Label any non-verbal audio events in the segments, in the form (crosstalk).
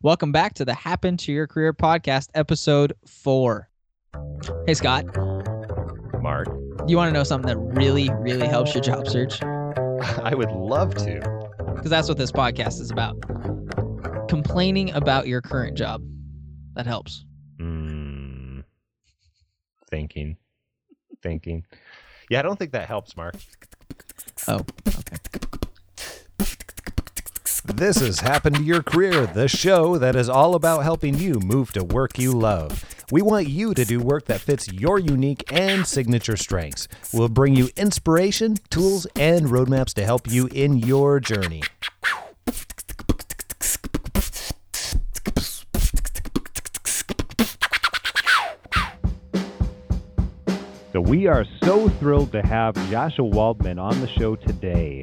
Welcome back to the Happen to Your Career podcast, episode four. Hey, Scott. Mark. You want to know something that really, really helps your job search? (laughs) I would love to. Because that's what this podcast is about. Complaining about your current job. That helps. Mm, thinking. Thinking. Yeah, I don't think that helps, Mark. Oh, okay. This has happened to your career, the show that is all about helping you move to work you love. We want you to do work that fits your unique and signature strengths. We'll bring you inspiration, tools, and roadmaps to help you in your journey. So we are so thrilled to have Joshua Waldman on the show today.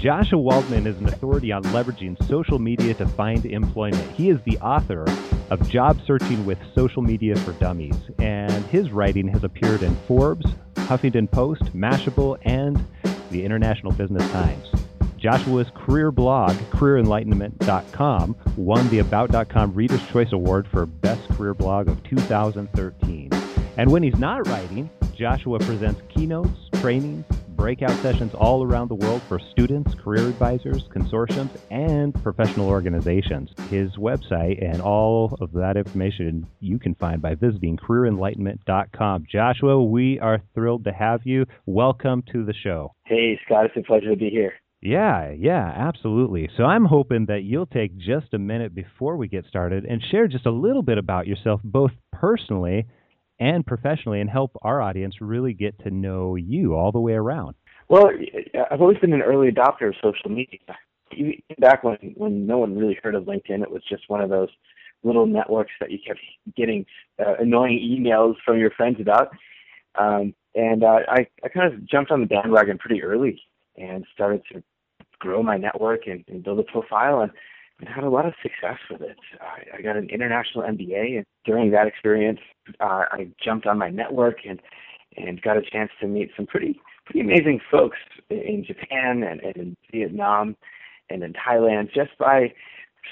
Joshua Waldman is an authority on leveraging social media to find employment. He is the author of Job Searching with Social Media for Dummies, and his writing has appeared in Forbes, Huffington Post, Mashable, and the International Business Times. Joshua's career blog, careerenlightenment.com, won the About.com Reader's Choice Award for Best Career Blog of 2013. And when he's not writing, Joshua presents keynotes, trainings, breakout sessions all around the world for students, career advisors, consortiums, and professional organizations. His website and all of that information you can find by visiting careerenlightenment.com. Joshua, we are thrilled to have you. Welcome to the show. Hey, Scott, it's a pleasure to be here. Yeah, yeah, absolutely. So I'm hoping that you'll take just a minute before we get started and share just a little bit about yourself, both personally and professionally and help our audience really get to know you all the way around? Well, I've always been an early adopter of social media. Back when when no one really heard of LinkedIn, it was just one of those little networks that you kept getting uh, annoying emails from your friends about. Um, and uh, I I kind of jumped on the bandwagon pretty early and started to grow my network and, and build a profile. And and had a lot of success with it. I, I got an international MBA, and during that experience, uh, I jumped on my network and and got a chance to meet some pretty pretty amazing folks in Japan and, and in Vietnam and in Thailand just by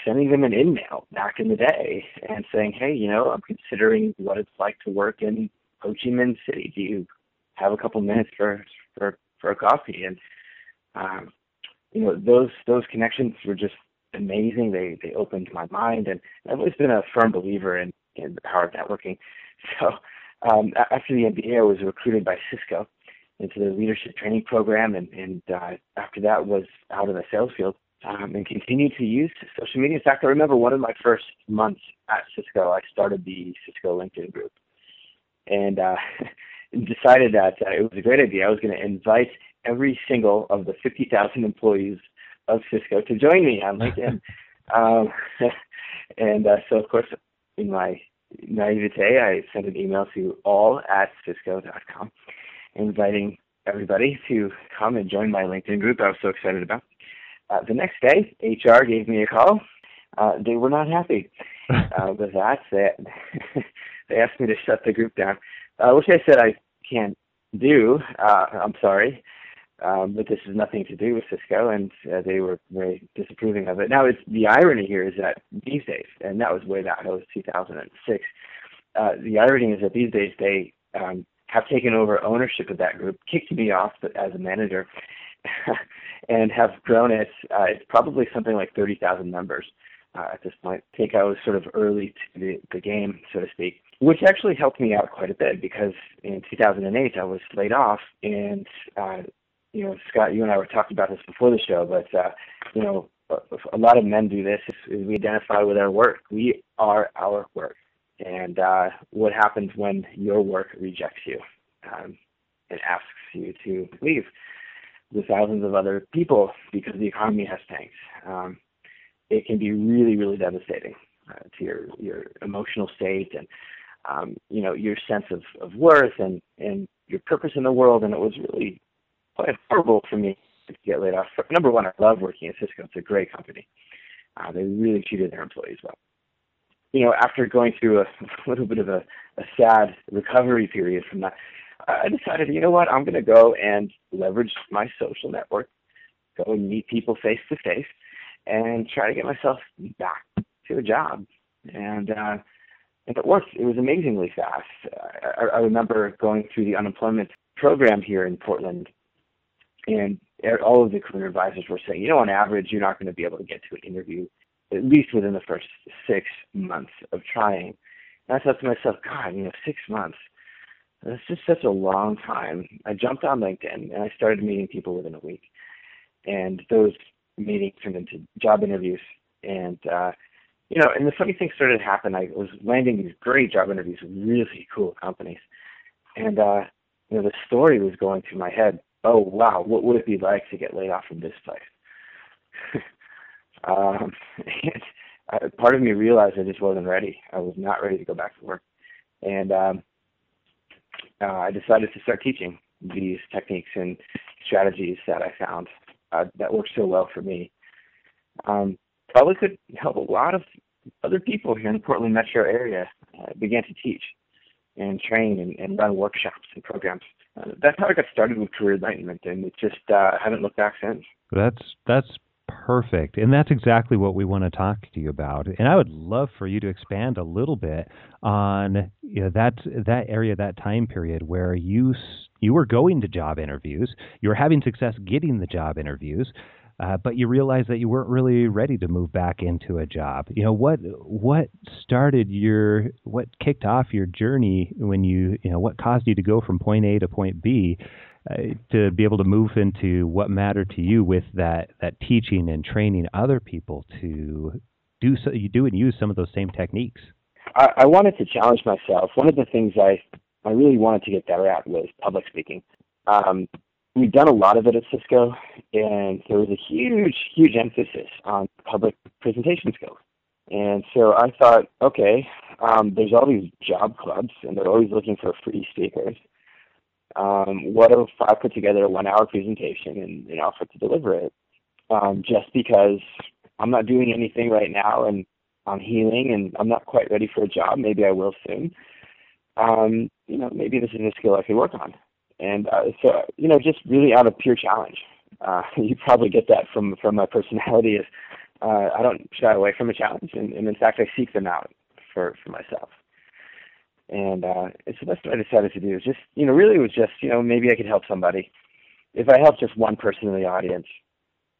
sending them an email back in the day and saying, hey, you know, I'm considering what it's like to work in Ho Chi Minh City. Do you have a couple minutes for for for a coffee? And um, you know, those those connections were just amazing. They they opened my mind, and I've always been a firm believer in in the power of networking. (laughs) So um, after the MBA, I was recruited by Cisco into the leadership training program, and and uh, after that was out in the sales field um, and continued to use social media. In fact, I remember one of my first months at Cisco, I started the Cisco LinkedIn group, and uh, (laughs) decided that uh, it was a great idea. I was going to invite every single of the 50,000 employees of Cisco to join me on LinkedIn. (laughs) um, (laughs) and uh, so, of course, in my naivete, I sent an email to all at cisco.com inviting everybody to come and join my LinkedIn group I was so excited about. Uh, the next day, HR gave me a call. Uh, they were not happy (laughs) uh, with that. They, they asked me to shut the group down, uh, which I said I can't do. Uh, I'm sorry. Um, but this has nothing to do with Cisco, and uh, they were very disapproving of it. Now, it's, the irony here is that these days, and that was way back, that was 2006. Uh, the irony is that these days they um, have taken over ownership of that group, kicked me off as a manager, (laughs) and have grown it. Uh, it's probably something like 30,000 members uh, at this point. I think I was sort of early to the, the game, so to speak which actually helped me out quite a bit because in 2008 I was laid off and uh, you know, Scott, you and I were talking about this before the show, but uh, you know, a lot of men do this is we identify with our work. We are our work, and uh, what happens when your work rejects you um, and asks you to leave The thousands of other people because the economy has tanked? Um, it can be really, really devastating uh, to your your emotional state and um, you know your sense of, of worth and and your purpose in the world. And it was really quite horrible for me to get laid off. Number one, I love working at Cisco. It's a great company. Uh, they really treated their employees well. You know, after going through a, (laughs) little bit of a, a sad recovery period from that, I decided, you know what, I'm going to go and leverage my social network, go and meet people face to face, and try to get myself back to a job, and uh, and it worked. It was amazingly fast. I, I remember going through the unemployment program here in Portland, and all of the career advisors were saying, you know, on average, you're not going to be able to get to an interview at least within the first six months of trying. And I thought to myself, God, you know, six months. That's just such a long time. I jumped on LinkedIn and I started meeting people within a week. And those meetings turned into job interviews. And, uh, you know, and the funny thing started to happen. I was landing these great job interviews with really cool companies. And, uh, you know, the story was going through my head. Oh, wow, what would it be like to get laid off from this place? (laughs) um, (laughs) uh, part of me realized I just wasn't ready. I was not ready to go back to work. And um, uh, I decided to start teaching these techniques and strategies that I found uh, that worked so well for me. Um, probably could help a lot of other people here in the Portland metro area uh, began to teach and train and, and run workshops and programs. Uh, that's how I got started with career enlightenment, and it just uh, haven't looked back since. That's that's perfect, and that's exactly what we want to talk to you about. And I would love for you to expand a little bit on you know, that that area, that time period where you you were going to job interviews, you were having success getting the job interviews, uh, but you realized that you weren't really ready to move back into a job. You know what what started your what kicked off your journey when you you know what caused you to go from point A to point B uh, to be able to move into what mattered to you with that that teaching and training other people to do so you do and use some of those same techniques. I, I wanted to challenge myself. One of the things I I really wanted to get better at was public speaking. Um, we've done a lot of it at Cisco, and there was a huge, huge emphasis on public presentation skills. And so I thought, okay, um, there's all these job clubs, and they're always looking for free speakers. Um, what if I put together a one-hour presentation and, and offer to deliver it? Um, just because I'm not doing anything right now, and I'm healing, and I'm not quite ready for a job. Maybe I will soon. Um, you know, maybe this is a skill I could work on and uh, so you know, just really out of pure challenge. Uh, (laughs) you probably get that from from my personality. Is uh, I don't shy away from a challenge, and, and in fact, I seek them out for for myself. And uh, so that's what I decided to do. Is just you know, really, it was just you know, maybe I could help somebody. If I help just one person in the audience,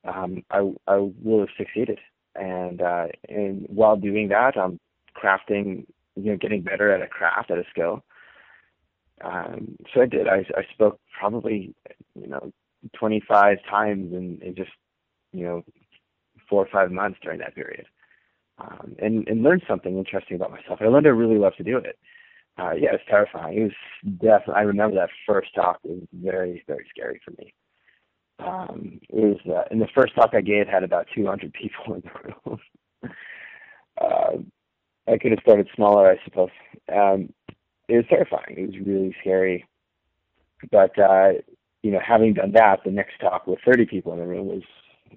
um, I I will have succeeded. And uh, and while doing that, I'm crafting, you know, getting better at a craft, at a skill um, so I did. I, I spoke probably, you know, 25 times in, in just, you know, four or five months during that period, um, and and learned something interesting about myself. I learned I really love to do it. Uh, yeah, it's terrifying. It was definitely. I remember that first talk was very very scary for me. Um, it was, uh, and the first talk I gave had about 200 people in the room. (laughs) uh, I could have started smaller, I suppose. Um, it was terrifying. It was really scary. But uh, you know, having done that, the next talk with 30 people in the room was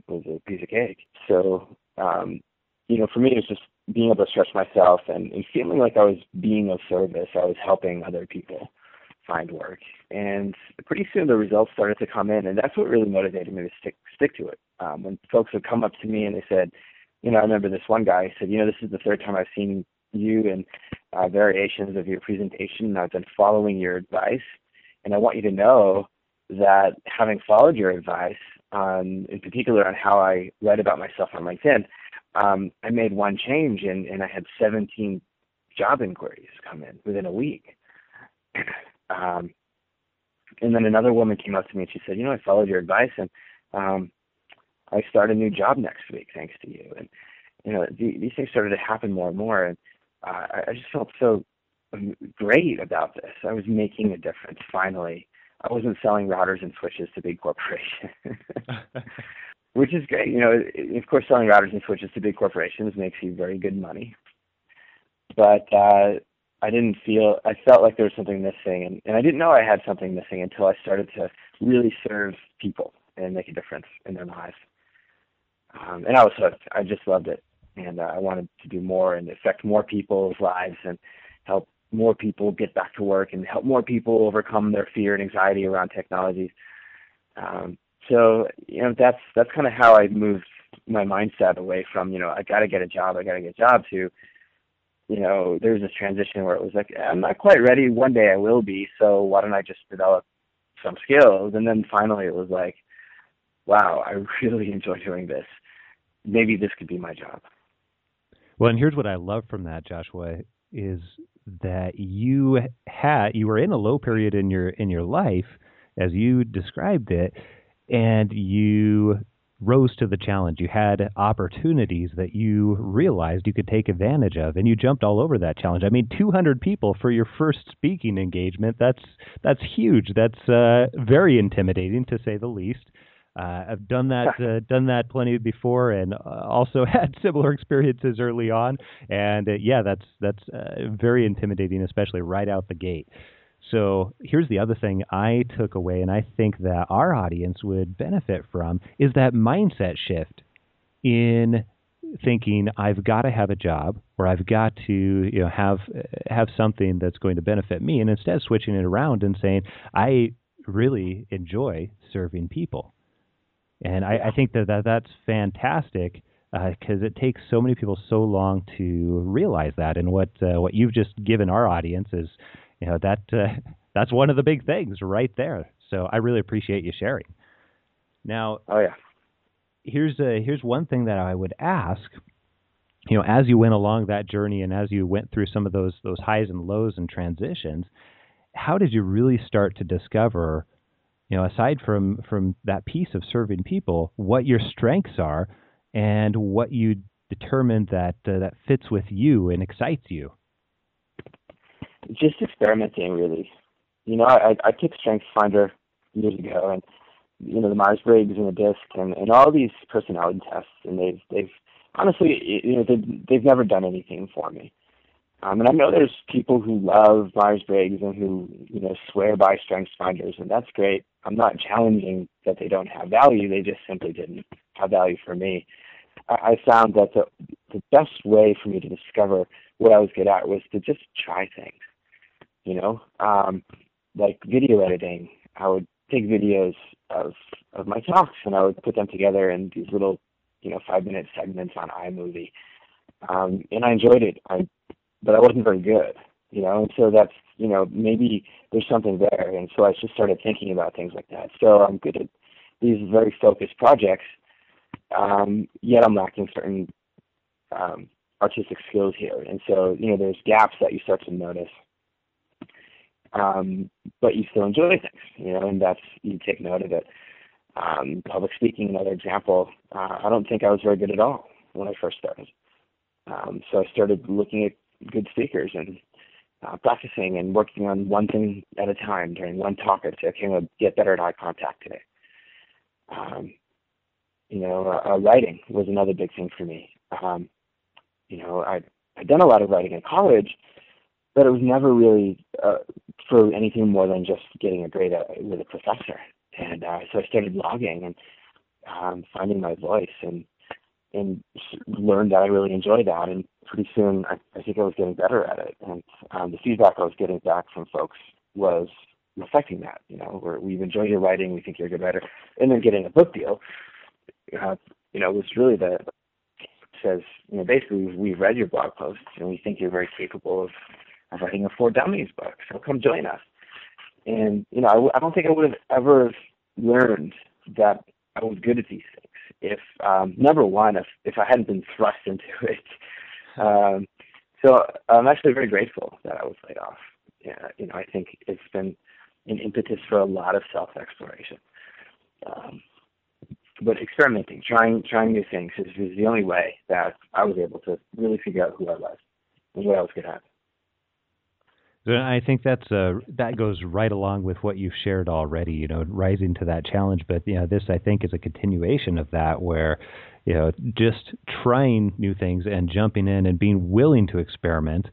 was a piece of cake. So um, you know, for me, it was just being able to stretch myself and, and feeling like I was being of service. I was helping other people find work, and pretty soon the results started to come in, and that's what really motivated me to stick stick to it. Um, when folks would come up to me and they said, you know, I remember this one guy said, you know, this is the third time I've seen you and uh, variations of your presentation. I've been following your advice, and I want you to know that having followed your advice, in particular on how I read about myself on LinkedIn, um, I made one change and, and I had 17 job inquiries come in within a week. (clears throat) um, and then another woman came up to me and she said, "You know, I followed your advice and um, I start a new job next week thanks to you." And you know, the, these things started to happen more and more. And uh, I just felt so great about this. I was making a difference finally. I wasn't selling routers and switches to big corporations, (laughs) which is great. You know, of course, selling routers and switches to big corporations makes you very good money. But uh, I didn't feel. I felt like there was something missing, and, and I didn't know I had something missing until I started to really serve people and make a difference in their lives. Um, and I was hooked. I just loved it and uh, I wanted to do more and affect more people's lives and help more people get back to work and help more people overcome their fear and anxiety around technologies. Um, so you know that's that's kind of how I moved my mindset away from you know I got to get a job, I got to get a job to you know there was this transition where it was like I'm not quite ready. One day I will be. So why don't I just develop some skills? And then finally it was like, wow, I (laughs) really enjoy doing this. Maybe this could be my job. Well, and here's what I love from that, Joshua, is that you had you were in a low period in your in your life, as you described it, and you rose to the challenge. You had opportunities that you realized you could take advantage of, and you jumped all over that challenge. I mean, 200 people for your first speaking engagement. That's that's huge. That's uh, very intimidating to say the least. Uh, I've done that (laughs) uh, done that plenty before, and uh, also (laughs) had similar experiences early on. And uh, yeah, that's that's uh, very intimidating, especially right out the gate. So here's the other thing I took away, and I think that our audience would benefit from is that mindset shift in thinking I've got to have a job or I've got to you know have have something that's going to benefit me, and instead switching it around and saying I really enjoy serving people, and I, I think that, that that's fantastic because uh, it takes so many people so long to realize that, and what uh, what you've just given our audience is you know that uh, (laughs) that's one of the big things right there. So I really appreciate you sharing. Now, oh yeah, here's a, here's one thing that I would ask. You know, as you went along that journey and as you went through some of those those highs and lows and transitions, how did you really start to discover, you know, aside from from that piece of serving people, what your strengths are and what you determined that uh, that fits with you and excites you? just experimenting really. You know, I I took Strength Finder years ago, and you know the Myers Briggs and the DISC and and all these personality tests, and they've they've honestly you know they've they've never done anything for me. Um, and I know there's people who love Myers Briggs and who you know swear by Strengths Finders, and that's great. I'm not challenging that they don't have value; they just simply didn't have value for me. I, I found that the the best way for me to discover what I was good at was to just try things you know, um, like video editing. I would take videos of of my talks and I would put them together in these little, you know, five minute segments on iMovie. Um, and I enjoyed it. I, but I wasn't very good, you know. And so that's, you know, maybe there's something there. And so I just started thinking about things like that. So I'm good at these very focused projects, um, yet I'm lacking certain um, artistic skills here. And so, you know, there's gaps that you start to notice um, but you still enjoy things, you know, and that's you take note of it. Um, public speaking, another example. Uh, I don't think I was very good at all when I first started. Um, so I started looking at good speakers and uh, practicing and working on one thing at a time during one talk. I'd okay, I'm going to get better at eye contact today. Um, you know, uh, uh, writing was another big thing for me. Um, you know, I I'd done a lot of writing in college, but it was never really uh, for anything more than just getting a grade with a professor. And uh, so I started blogging and um, finding my voice and and learned that I really enjoyed that. And pretty soon, I, I think I was getting better at it. And um, the feedback I was getting back from folks was reflecting that. You know, where we've enjoyed your writing, we think you're a good writer, and then getting a book deal. Uh, you know, was really the says, you know, basically we've read your blog posts and we think you're very capable of I'm writing a For Dummies book, so come join us. And you know, I, I don't think I would have ever learned that I was good at these things if um, number one, if if I hadn't been thrust into (laughs) it. Um, so I'm actually very grateful that I was laid off. Yeah, you know, I think it's been an impetus for a lot of self exploration. Um, but experimenting, trying trying new things is, is the only way that I was able to really figure out who I was and what I was good at. I think that's uh, that goes right along with what you've shared already. You know, rising to that challenge. But you know, this I think is a continuation of that, where you know, just trying new things and jumping in and being willing to experiment.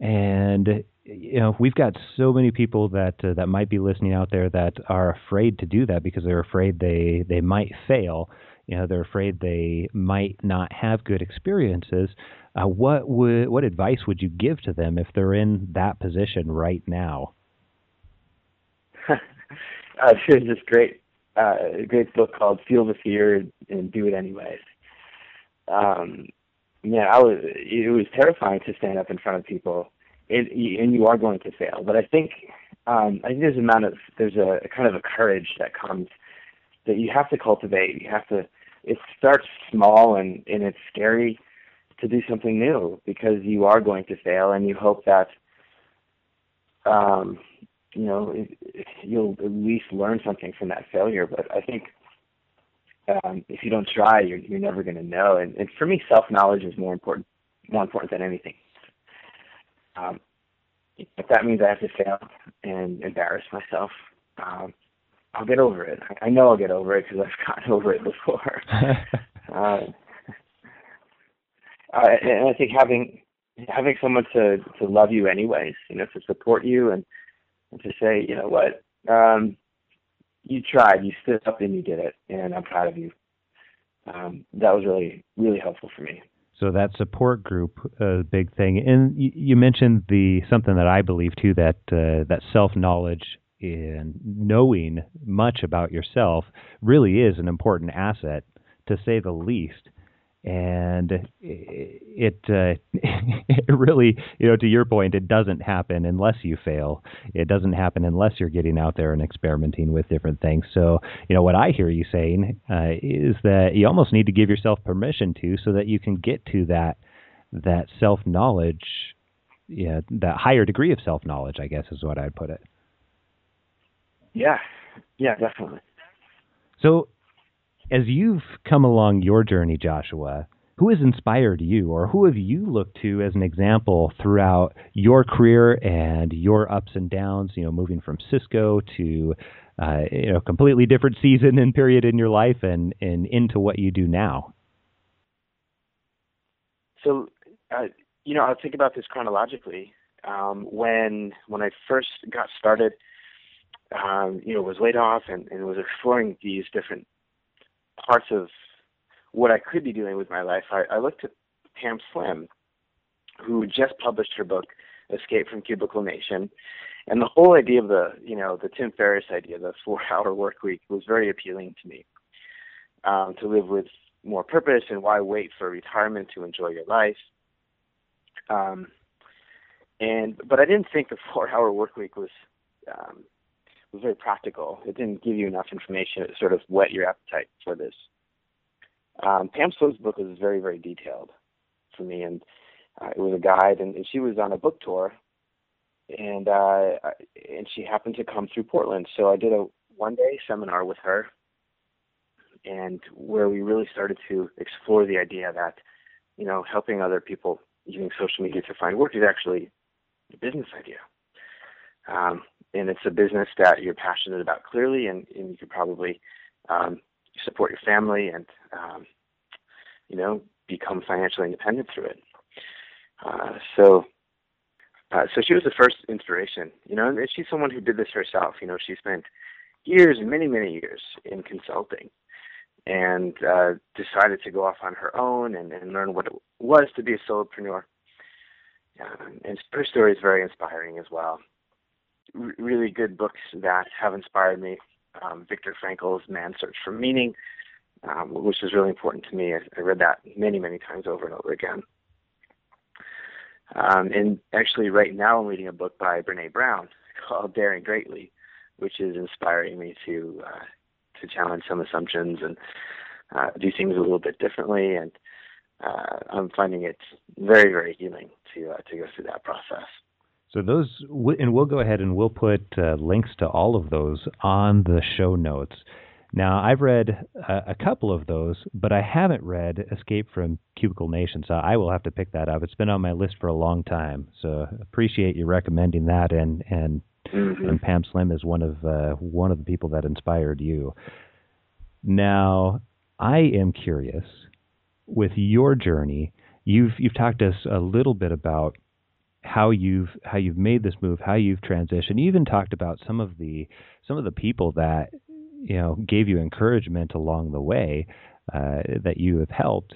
And you know, we've got so many people that uh, that might be listening out there that are afraid to do that because they're afraid they they might fail. You know, they're afraid they might not have good experiences. Uh, what would what advice would you give to them if they're in that position right now? (laughs) uh, there's this great uh, great book called Feel the Fear and Do It Anyways. um, yeah, I was. It was terrifying to stand up in front of people, and, and you are going to fail. But I think, um, I think there's a amount of there's a, a kind of a courage that comes that you have to cultivate. You have to. It starts small and and it's scary to do something new because you are going to fail, and you hope that, um, you know, you'll at least learn something from that failure. But I think um, if you don't try, you're you're never going to know. And, and for me, self knowledge is more important more important than anything. Um, if that means I have to fail and embarrass myself, um, I'll get over it. I, I know I'll get over it because I've (laughs) gotten over it before. uh, (laughs) and I think having having someone to to love you anyways, you know, to support you and, and to say, you know what, um, you tried, you stood up and you did it, and I'm proud of you. Um, that was really really helpful for me. So that support group, a uh, big thing, and you, you, mentioned the something that I believe too that uh, that self knowledge and knowing much about yourself really is an important asset, to say the least and it uh, (laughs) it really you know to your point it doesn't happen unless you fail. It doesn't happen unless you're getting out there and experimenting with different things. So you know what i hear you saying uh, is that you almost need to give yourself permission to so that you can get to that that self knowledge yeah that higher degree of self knowledge i guess is what i'd put it. Yeah. Yeah definitely. So as you've come along your journey, Joshua, who has inspired you or who have you looked to as an example throughout your career and your ups and downs, you know, moving from Cisco to uh, you know, completely different season and period in your life and, and into what you do now? So, uh, you know, I'll think about this chronologically. Um, when when I first got started, um, you know, was laid off and, and was exploring these different parts of what I could be doing with my life, I, I looked at Pam Slim, who just published her book, Escape from Cubicle Nation. And the whole idea of the, you know, the Tim Ferriss idea, the four-hour work week, was very appealing to me. Um, to live with more purpose and why wait for retirement to enjoy your life. Um, and but I didn't think the four-hour work week was um, was very practical. It didn't give you enough information to sort of whet your appetite for this. Um, Pam Slim's book was very, very detailed for me, and uh, it was a guide, and, and she was on a book tour, and uh, and she happened to come through Portland, so I did a one-day seminar with her, and where we really started to explore the idea that, you know, helping other people using social media to find work is actually a business idea. Um, and it's a business that you're passionate about clearly, and, and you could probably um, support your family and um, you know become financially independent through it. Uh, so, uh, so she was the first inspiration, you know, and she's someone who did this herself. You know, she spent years, many, many years in consulting, and uh, decided to go off on her own and, and learn what it was to be a solopreneur. Um, and her story is very inspiring as well really good books that have inspired me. Um, Viktor Frankl's Man's Search for Meaning, um, which is really important to me. I, I, read that many, many times over and over again. Um, and actually, right now, I'm reading a book by Brene Brown (laughs) called Daring Greatly, which is inspiring me to uh, to challenge some assumptions and uh, do things a little bit differently. And uh, I'm finding it very, very healing to uh, to go through that process. So those, and we'll go ahead and we'll put uh, links to all of those on the show notes. Now, I've read a, a, couple of those, but I haven't read Escape from Cubicle Nation, so I will have to pick that up. It's been on my list for a long time, so appreciate you recommending that. And and, mm-hmm. and Pam Slim is one of uh, one of the people that inspired you. Now, I am curious with your journey. You've you've talked to us a little bit about how you've how you've made this move, how you've transitioned. You even talked about some of the some of the people that you know gave you encouragement along the way uh, that you have helped.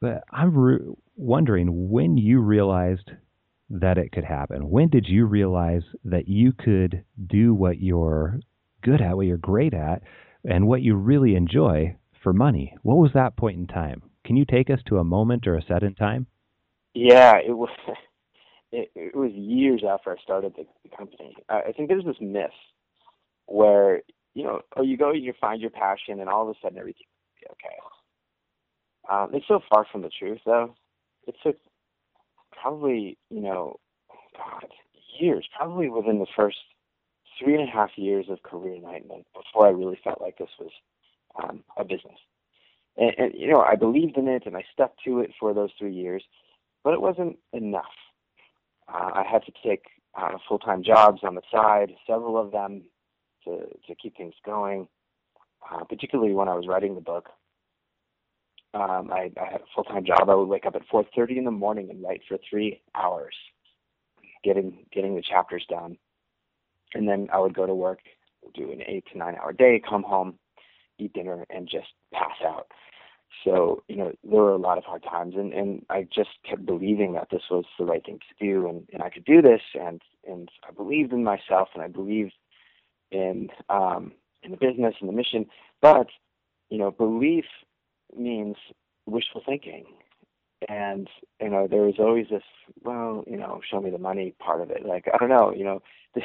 But I'm re- wondering when you realized that it could happen. When did you realize that you could do what you're good at, what you're great at, and what you really enjoy for money? What was that point in time? Can you take us to a moment or a set in time? Yeah, it was. (laughs) It, it was years after I started the, the company. I, I think there's this myth where you know, oh, you go, you find your passion, and all of a sudden everything will be okay. Um, it's so far from the truth, though. It took probably, you know, God, years, probably within the first three and a half years of career enlightenment before I really felt like this was um, a business. And, and you know, I believed in it and I stuck to it for those three years, but it wasn't enough. Uh, I had to take uh, full-time jobs on the side, several of them, to to keep things going. Uh, particularly when I was writing the book, um, I, I had a full-time job. I would wake up at 4:30 in the morning and write for three hours, getting getting the chapters done, and then I would go to work, do an eight to nine-hour day, come home, eat dinner, and just pass out. So, you know, there were a lot of hard times and, and I just kept believing that this was the right thing to do and, and I could do this and, and I believed in myself and I believed in um in the business and the mission. But, you know, belief means wishful thinking. And, you know, there was always this, well, you know, show me the money part of it. Like, I don't know, you know, (laughs) at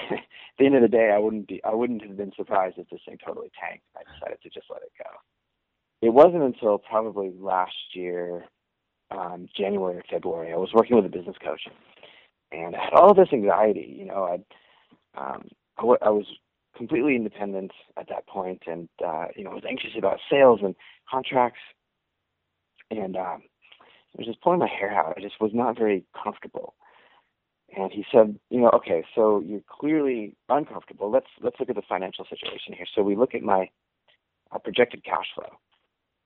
the end of the day I wouldn't be I wouldn't have been surprised if this thing totally tanked. I decided to just let it go it wasn't until probably last year, um, January or February, I was working with a business coach, and I had all this anxiety. You know, I'd, um, I, w- I was completely independent at that point, and uh, you know, I was anxious about sales and contracts, and um, I was just pulling my hair out. I just was not very comfortable. And he said, you know, okay, so you're clearly uncomfortable. Let's let's look at the financial situation here. So we look at my uh, projected cash flow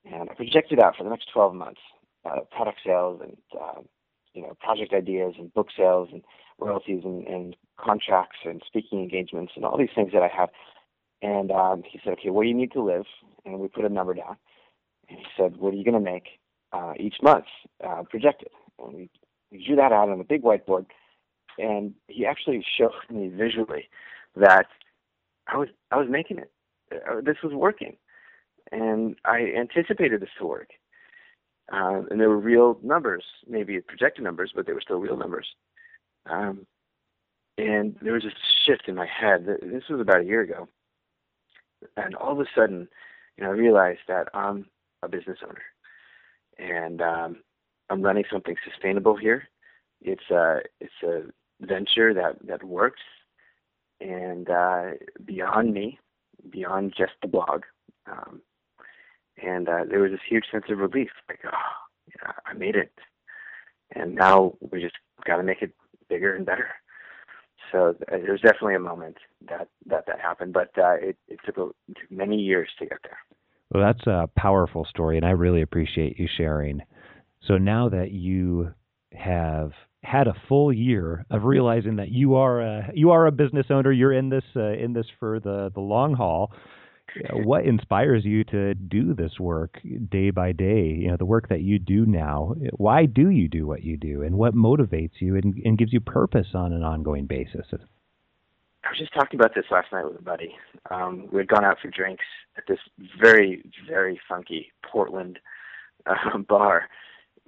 and I projected out for the next 12 months uh, product sales and uh, you know project ideas and book sales and royalties and, and contracts and speaking engagements and all these things that I have. And um, he said, okay, where you need to live, and we put a number down. And he said, what are you going to make uh, each month uh, projected? And we, we drew that out on a big whiteboard, and he actually showed me visually that I was I was making it. Uh, this was working and I anticipated this to work. Uh, and there were real numbers, maybe projected numbers, but they were still real numbers. Um, and there was a shift in my head. This was about a year ago, and all of a sudden, you know, I realized that I'm a business owner, and um, I'm running something sustainable here. It's a it's a venture that that works, and uh, beyond me, beyond just the blog. Um, and uh, there was this huge sense of relief, like, oh, yeah, I made it, and now we just got to make it bigger and better. So uh, there was definitely a moment that that that happened, but uh, it, it took, a, many years to get there. Well, that's a powerful story, and I really appreciate you sharing. So now that you have had a full year of realizing that you are a, you are a business owner, you're in this uh, in this for the the long haul what inspires you to do this work day by day? You know, the work that you do now. Why do you do what you do, and what motivates you and, and gives you purpose on an ongoing basis? I was just talking about this last night with a buddy. Um, we had gone out for drinks at this very, very funky Portland uh, (laughs) bar,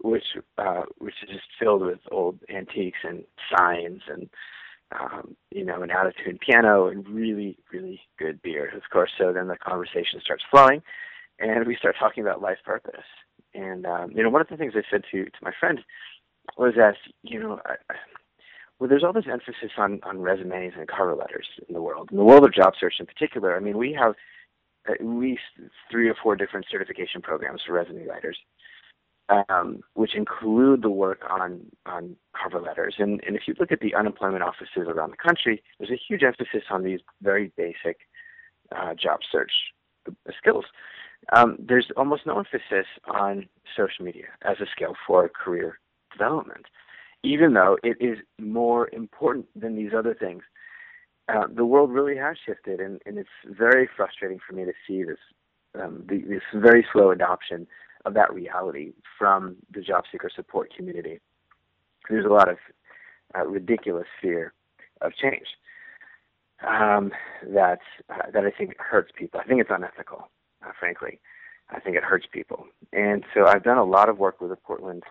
which uh, which is just filled with old antiques and signs and um, you know, an out-of-tune piano and really, really good beer, of course. So then the conversation starts flowing, and we start talking about life purpose. And um, you know, one of the things I said to to my friend was that you know, I, well, there's all this emphasis on on resumes and cover letters in the world, in the world of job search in particular. I mean, we have at least three or four different certification programs for resume writers um, which include the work on on cover letters. And, and if you look at the unemployment offices around the country, there's a huge emphasis on these very basic uh, job search skills. Um, there's almost no emphasis on social media as a skill for career development, even though it is more important than these other things. Uh, the world really has shifted, and, and it's very frustrating for me to see this um, the, this very slow adoption of that reality from the job seeker support community. There's a lot of uh, ridiculous fear of change um, that uh, that I think hurts people. I think it's unethical, uh, frankly. I think it hurts people. And so I've done a lot of work with the Portland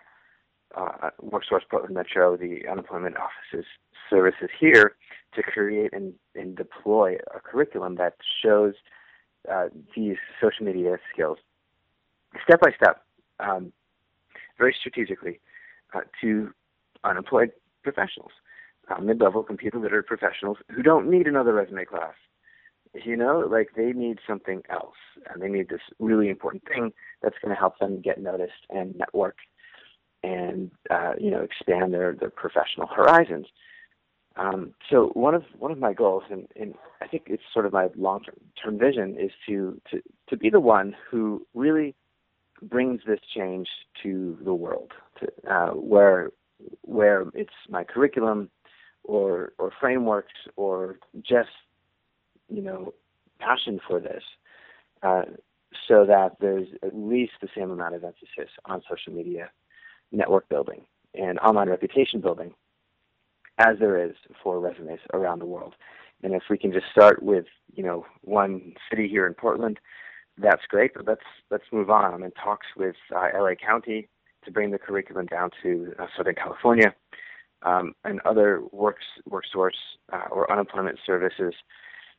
uh, WorkSource Portland Metro, the unemployment offices services here, to create and, and deploy a curriculum that shows uh, these social media skills step by step, um, very strategically, uh, to unemployed professionals, uh, mid-level computer literate professionals who don't need another resume class. You know, like they need something else, and they need this really important thing that's going to help them get noticed and network, and uh, you know, expand their their professional horizons. Um, so one of one of my goals, and, and I think it's sort of my long term vision, is to, to to be the one who really brings this change to the world, to, uh, where where it's my curriculum, or or frameworks, or just you know passion for this, uh, so that there's at least the same amount of emphasis on social media, network building, and online reputation building as there is for resumes around the world. And if we can just start with, you know, one city here in Portland, that's great. But let's let's move on. I'm in talks with uh, LA County to bring the curriculum down to uh, Southern California um, and other works work source uh, or unemployment services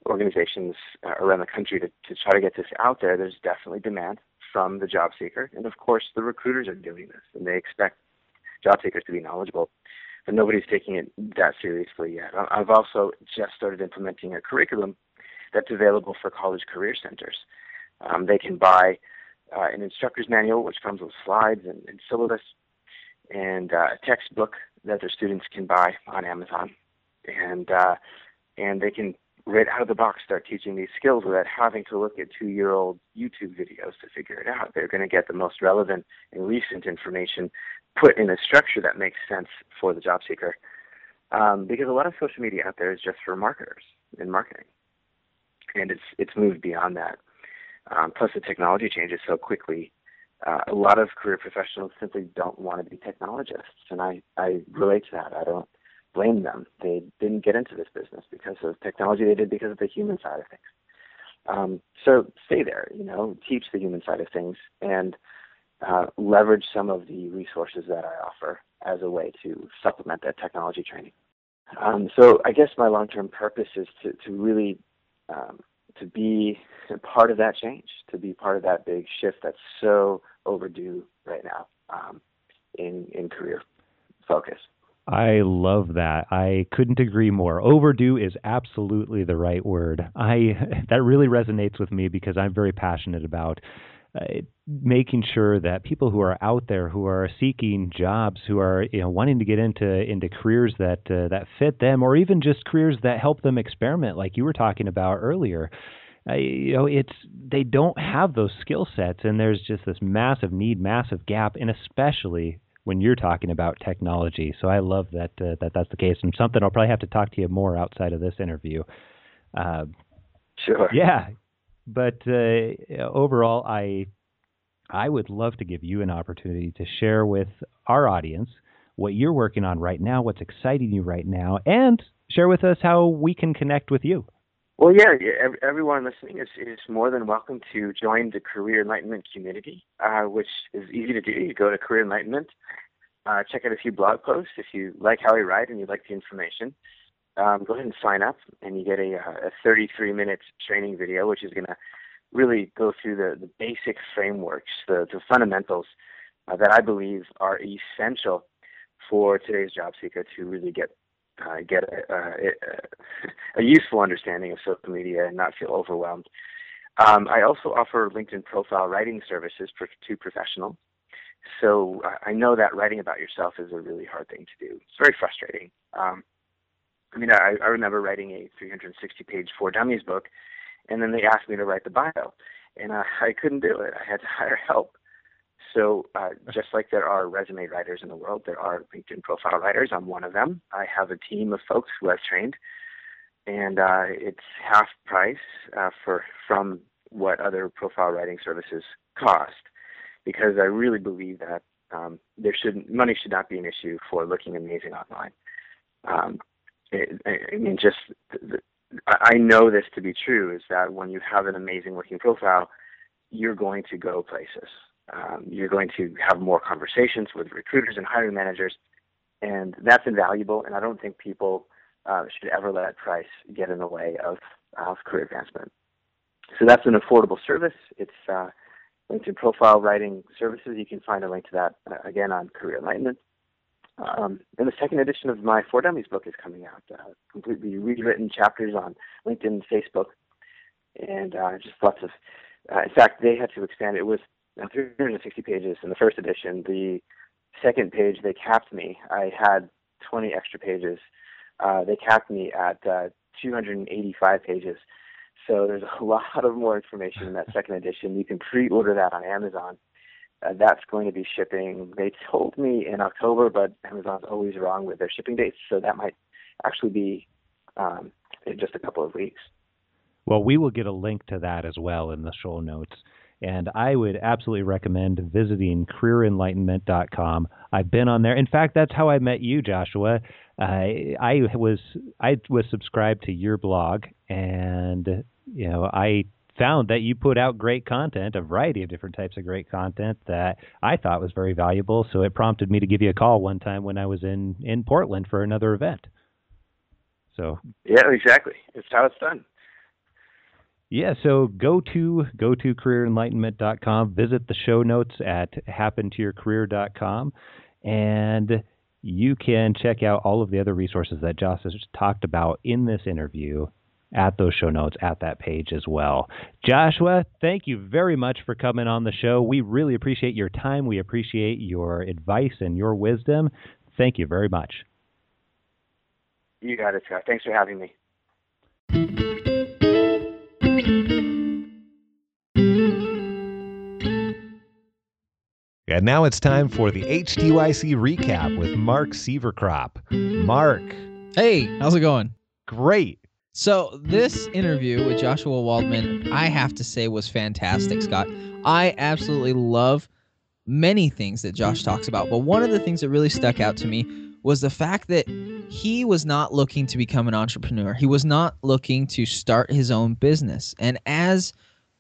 organizations uh, around the country to, to try to get this out there. There's definitely demand from the job seeker, and of course the recruiters are doing this, and they expect job seekers to be knowledgeable but nobody's taking it that seriously yet. I've also just started implementing a curriculum that's available for college career centers. Um, they can buy uh, an instructor's manual, which comes with slides and, and syllabus, and uh, a textbook that their students can buy on Amazon, and uh, and they can right out of the box start teaching these skills without having to look at two-year-old YouTube videos to figure it out. They're going to get the most relevant and recent information put in a structure that makes sense for the job seeker. Um, because a lot of social media out there is just for marketers and marketing, and it's it's moved beyond that. Um, plus, the technology changes so quickly. Uh, a lot of career professionals simply don't want to be technologists, and I I relate to that. I don't blame them. They didn't get into this business because of technology. They did because of the human side of things. Um, so stay there. You know, teach the human side of things, and uh, leverage some of the resources that I offer as a way to supplement that technology training. Um, so I guess my long-term purpose is to, to really um, to be part of that change, to be part of that big shift that's so overdue right now um, in in career focus. I love that. I couldn't agree more. Overdue is absolutely the right word. I (laughs) that really resonates with me because I'm very passionate about uh, making sure that people who are out there who are seeking jobs who are you know wanting to get into into careers that uh, that fit them or even just careers that help them experiment like you were talking about earlier uh, you know it's they don't have those skill sets and there's just this massive need massive gap and especially when you're talking about technology. So i love that uh, that that's the case and something i'll probably have to talk to you more outside of this interview. Uh, sure. yeah but uh, overall, I I would love to give you an opportunity to share with our audience what you're working on right now, what's exciting you right now, and share with us how we can connect with you. Well, yeah, everyone listening is, is more than welcome to join the Career Enlightenment community, uh, which is easy to do. You go to Career Enlightenment, uh, check out a few blog posts if you like how we write and you like the information um, go ahead and sign up, and you get a, uh, a 33 minute training video, which is going to really go through the, the basic frameworks, the, the fundamentals uh, that I believe are essential for today's job seeker to really get uh, get a, a, (laughs) a, useful understanding of social media and not feel overwhelmed. Um, I also offer LinkedIn profile writing services for, to professionals. So uh, I know that writing about yourself is a really hard thing to do. It's very frustrating. Um, I mean, I, I remember writing a 360 page For Dummies book, and then they asked me to write the bio, and uh, I couldn't do it. I had to (laughs) hire help. So, uh, just like there are resume writers in the world, there are LinkedIn profile writers. I'm one of them. I have a team of folks who I've trained, and uh, it's half price uh, for from what other profile writing services cost, because I really believe that um, there should money should not be an issue for looking amazing online. Um, I mean, just I know this to be true is that when you have an amazing looking profile, you're going to go places. Um, you're going to have more conversations with recruiters and hiring managers, and that's invaluable. And I don't think people uh, should ever let price get in the way of, of career advancement. So that's an affordable service. It's uh, LinkedIn profile writing services. You can find a link to that uh, again on Career Enlightenment. Um, and the second edition of my For Dummies book is coming out, uh, completely rewritten chapters on LinkedIn Facebook, and uh, just lots of. Uh, in fact, they had to expand. It was uh, 360 pages in the first edition. The second page, they capped me. I had 20 extra pages. Uh, they capped me at uh, 285 pages. So there's a (laughs) lot of more information in that second edition. You can pre-order that on Amazon. Uh, that's going to be shipping. They told me in October, but Amazon's always wrong with their shipping dates, so that might actually be um, in just a couple of weeks. Well, we will get a link to that as well in the show notes. And I would absolutely recommend visiting careerenlightenment.com. I've been on there. In fact, that's how I met you, Joshua. I I was I was subscribed to your blog, and you know I found that you put out great content, a variety of different types of great content that I thought was very valuable. So it prompted me to give you a call one time when I was in in Portland for another event. So yeah, exactly. It's how it's done. Yeah, so go to go to careerenlightenment.com, visit the show notes at happentoyourcareer.com, and you can check out all of the other resources that Josh has talked about in this interview at those show notes at that page as well. Joshua, thank you very much for coming on the show. We really appreciate your time. We appreciate your advice and your wisdom. Thank you very much. You got it, Scott. Thanks for having me. And now it's time for the HTYC recap with Mark Sieverkropp. Mark. Hey, how's it going? Great. So, this interview with Joshua Waldman, I have to say, was fantastic, Scott. I absolutely love many things that Josh talks about, but one of the things that really stuck out to me was the fact that he was not looking to become an entrepreneur. He was not looking to start his own business. And as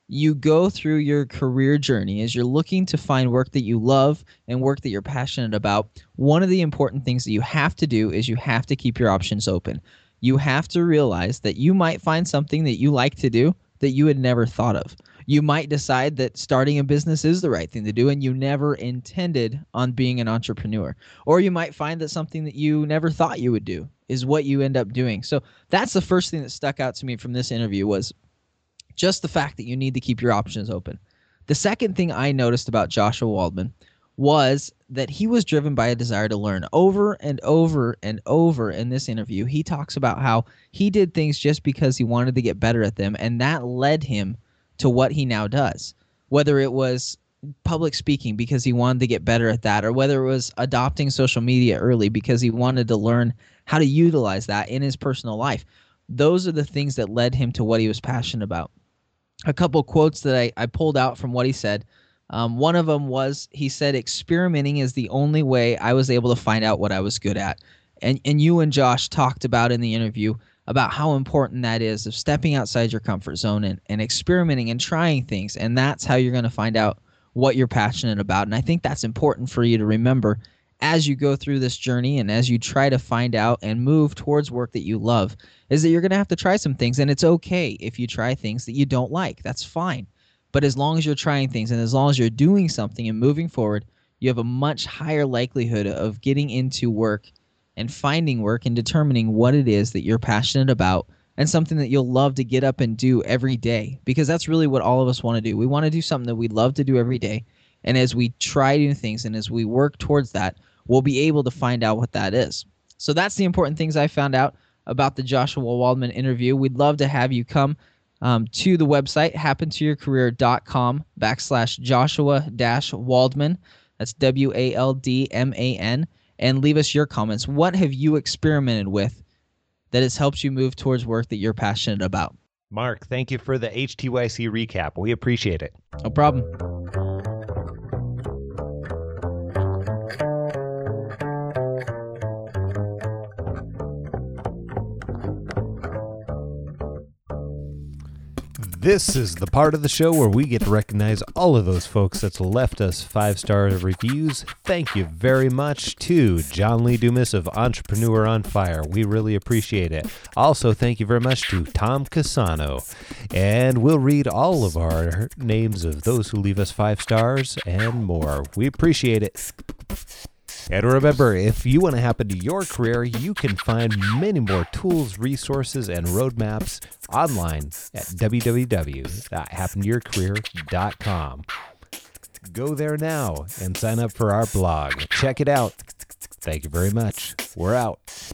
you go through your career journey, as you're looking to find work that you love and work that you're passionate about, one of the important things that you have to do is you have to keep your options open you have to realize that you might find something that you like to do that you had never thought of. You might decide that starting a business is the right thing to do and you never intended on being an entrepreneur. Or you might find that something that you never thought you would do is what you end up doing. So that's the first thing that stuck out to me from this interview was just the fact that you need to keep your options open. The second thing I noticed about Joshua Waldman was that he was driven by a desire to learn over and over and over in this interview. He talks about how he did things just because he wanted to get better at them, and that led him to what he now does. Whether it was public speaking because he wanted to get better at that, or whether it was adopting social media early because he wanted to learn how to utilize that in his personal life. Those are the things that led him to what he was passionate about. A couple quotes that I, I pulled out from what he said um, one of them was he said experimenting is the only way I was able to find out what I was good at. And and you and Josh talked about in the interview about how important that is of stepping outside your comfort zone and, and experimenting and trying things. And that's how you're going to find out what you're passionate about. And I think that's important for you to remember as you go through this journey and as you try to find out and move towards work that you love is that you're going to have to try some things and it's okay if you try things that you don't like that's fine but as long as you're trying things and as long as you're doing something and moving forward, you have a much higher likelihood of getting into work and finding work and determining what it is that you're passionate about and something that you'll love to get up and do every day because that's really what all of us want to do. We want to do something that we love to do every day. And as we try new things and as we work towards that, we'll be able to find out what that is. So that's the important things I found out about the Joshua Waldman interview. We'd love to have you come um, to the website, happentoyourcareer.com backslash Joshua dash Waldman. That's W A L D M A N. And leave us your comments. What have you experimented with that has helped you move towards work that you're passionate about? Mark, thank you for the HTYC recap. We appreciate it. No problem. This is the part of the show where we get to recognize all of those folks that's left us five star reviews. Thank you very much to John Lee Dumas of Entrepreneur on Fire. We really appreciate it. Also, thank you very much to Tom Casano. And we'll read all of our names of those who leave us five stars and more. We appreciate it. And remember, if you want to happen to your career, you can find many more tools, resources, and roadmaps online at www.happentoyourcareer.com. Go there now and sign up for our blog. Check it out. Thank you very much. We're out.